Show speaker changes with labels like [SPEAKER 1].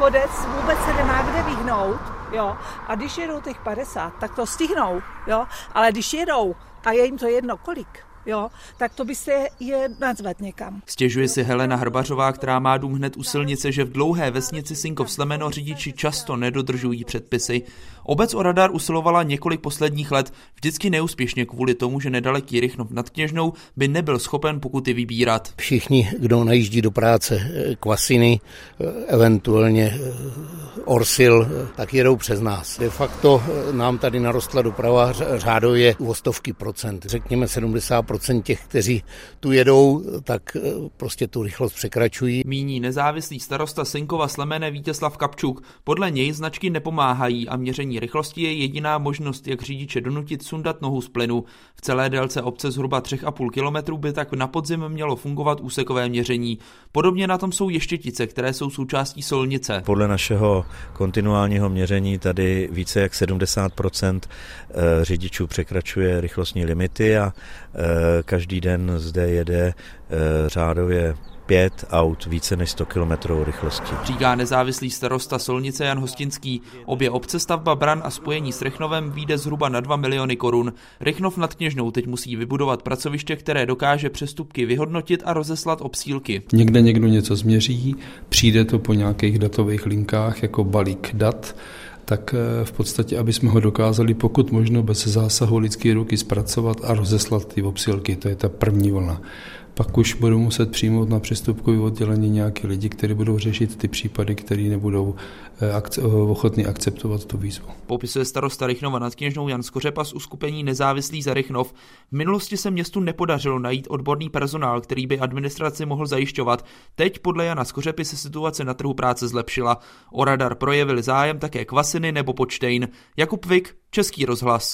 [SPEAKER 1] chodec, vůbec se nemá kde vyhnout, jo. A když jedou těch 50, tak to stihnou, jo. Ale když jedou a je jim to jedno kolik, jo, tak to by se je nazvat někam.
[SPEAKER 2] Stěžuje si Helena Hrbařová, která má dům hned u silnice, že v dlouhé vesnici Sinkov Slemeno řidiči často nedodržují předpisy. Obec o radar usilovala několik posledních let, vždycky neúspěšně kvůli tomu, že nedaleký Rychnov nad Kněžnou by nebyl schopen pokuty vybírat.
[SPEAKER 3] Všichni, kdo najíždí do práce Kvasiny, eventuálně Orsil, tak jedou přes nás. De facto nám tady narostla doprava řádově o stovky procent. Řekněme 70 procent těch, kteří tu jedou, tak prostě tu rychlost překračují.
[SPEAKER 2] Míní nezávislý starosta Sinkova Slemene Vítězslav Kapčuk. Podle něj značky nepomáhají a měření rychlosti je jediná možnost, jak řidiče donutit sundat nohu z plynu. V celé délce obce zhruba 3,5 kilometru by tak na podzim mělo fungovat úsekové měření. Podobně na tom jsou ještětice, které jsou součástí solnice.
[SPEAKER 4] Podle našeho kontinuálního měření tady více jak 70% řidičů překračuje rychlostní limity a každý den zde jede řádově pět aut více než 100 km rychlosti.
[SPEAKER 2] Říká nezávislý starosta Solnice Jan Hostinský. Obě obce stavba bran a spojení s Rychnovem vyjde zhruba na 2 miliony korun. Rychnov nad Kněžnou teď musí vybudovat pracoviště, které dokáže přestupky vyhodnotit a rozeslat obsílky.
[SPEAKER 5] Někde někdo něco změří, přijde to po nějakých datových linkách jako balík dat, tak v podstatě, aby jsme ho dokázali pokud možno bez zásahu lidské ruky zpracovat a rozeslat ty obsílky. To je ta první vlna pak už budou muset přijmout na přestupkové oddělení nějaké lidi, kteří budou řešit ty případy, které nebudou ochotní akceptovat tu výzvu.
[SPEAKER 2] Popisuje starosta Rychnova nad Kněžnou Jan Skořepa z uskupení Nezávislý za Rychnov. V minulosti se městu nepodařilo najít odborný personál, který by administraci mohl zajišťovat. Teď podle Jana Skořepy se situace na trhu práce zlepšila. O radar projevili zájem také Kvasiny nebo Počtejn. Jakub Vik, Český rozhlas.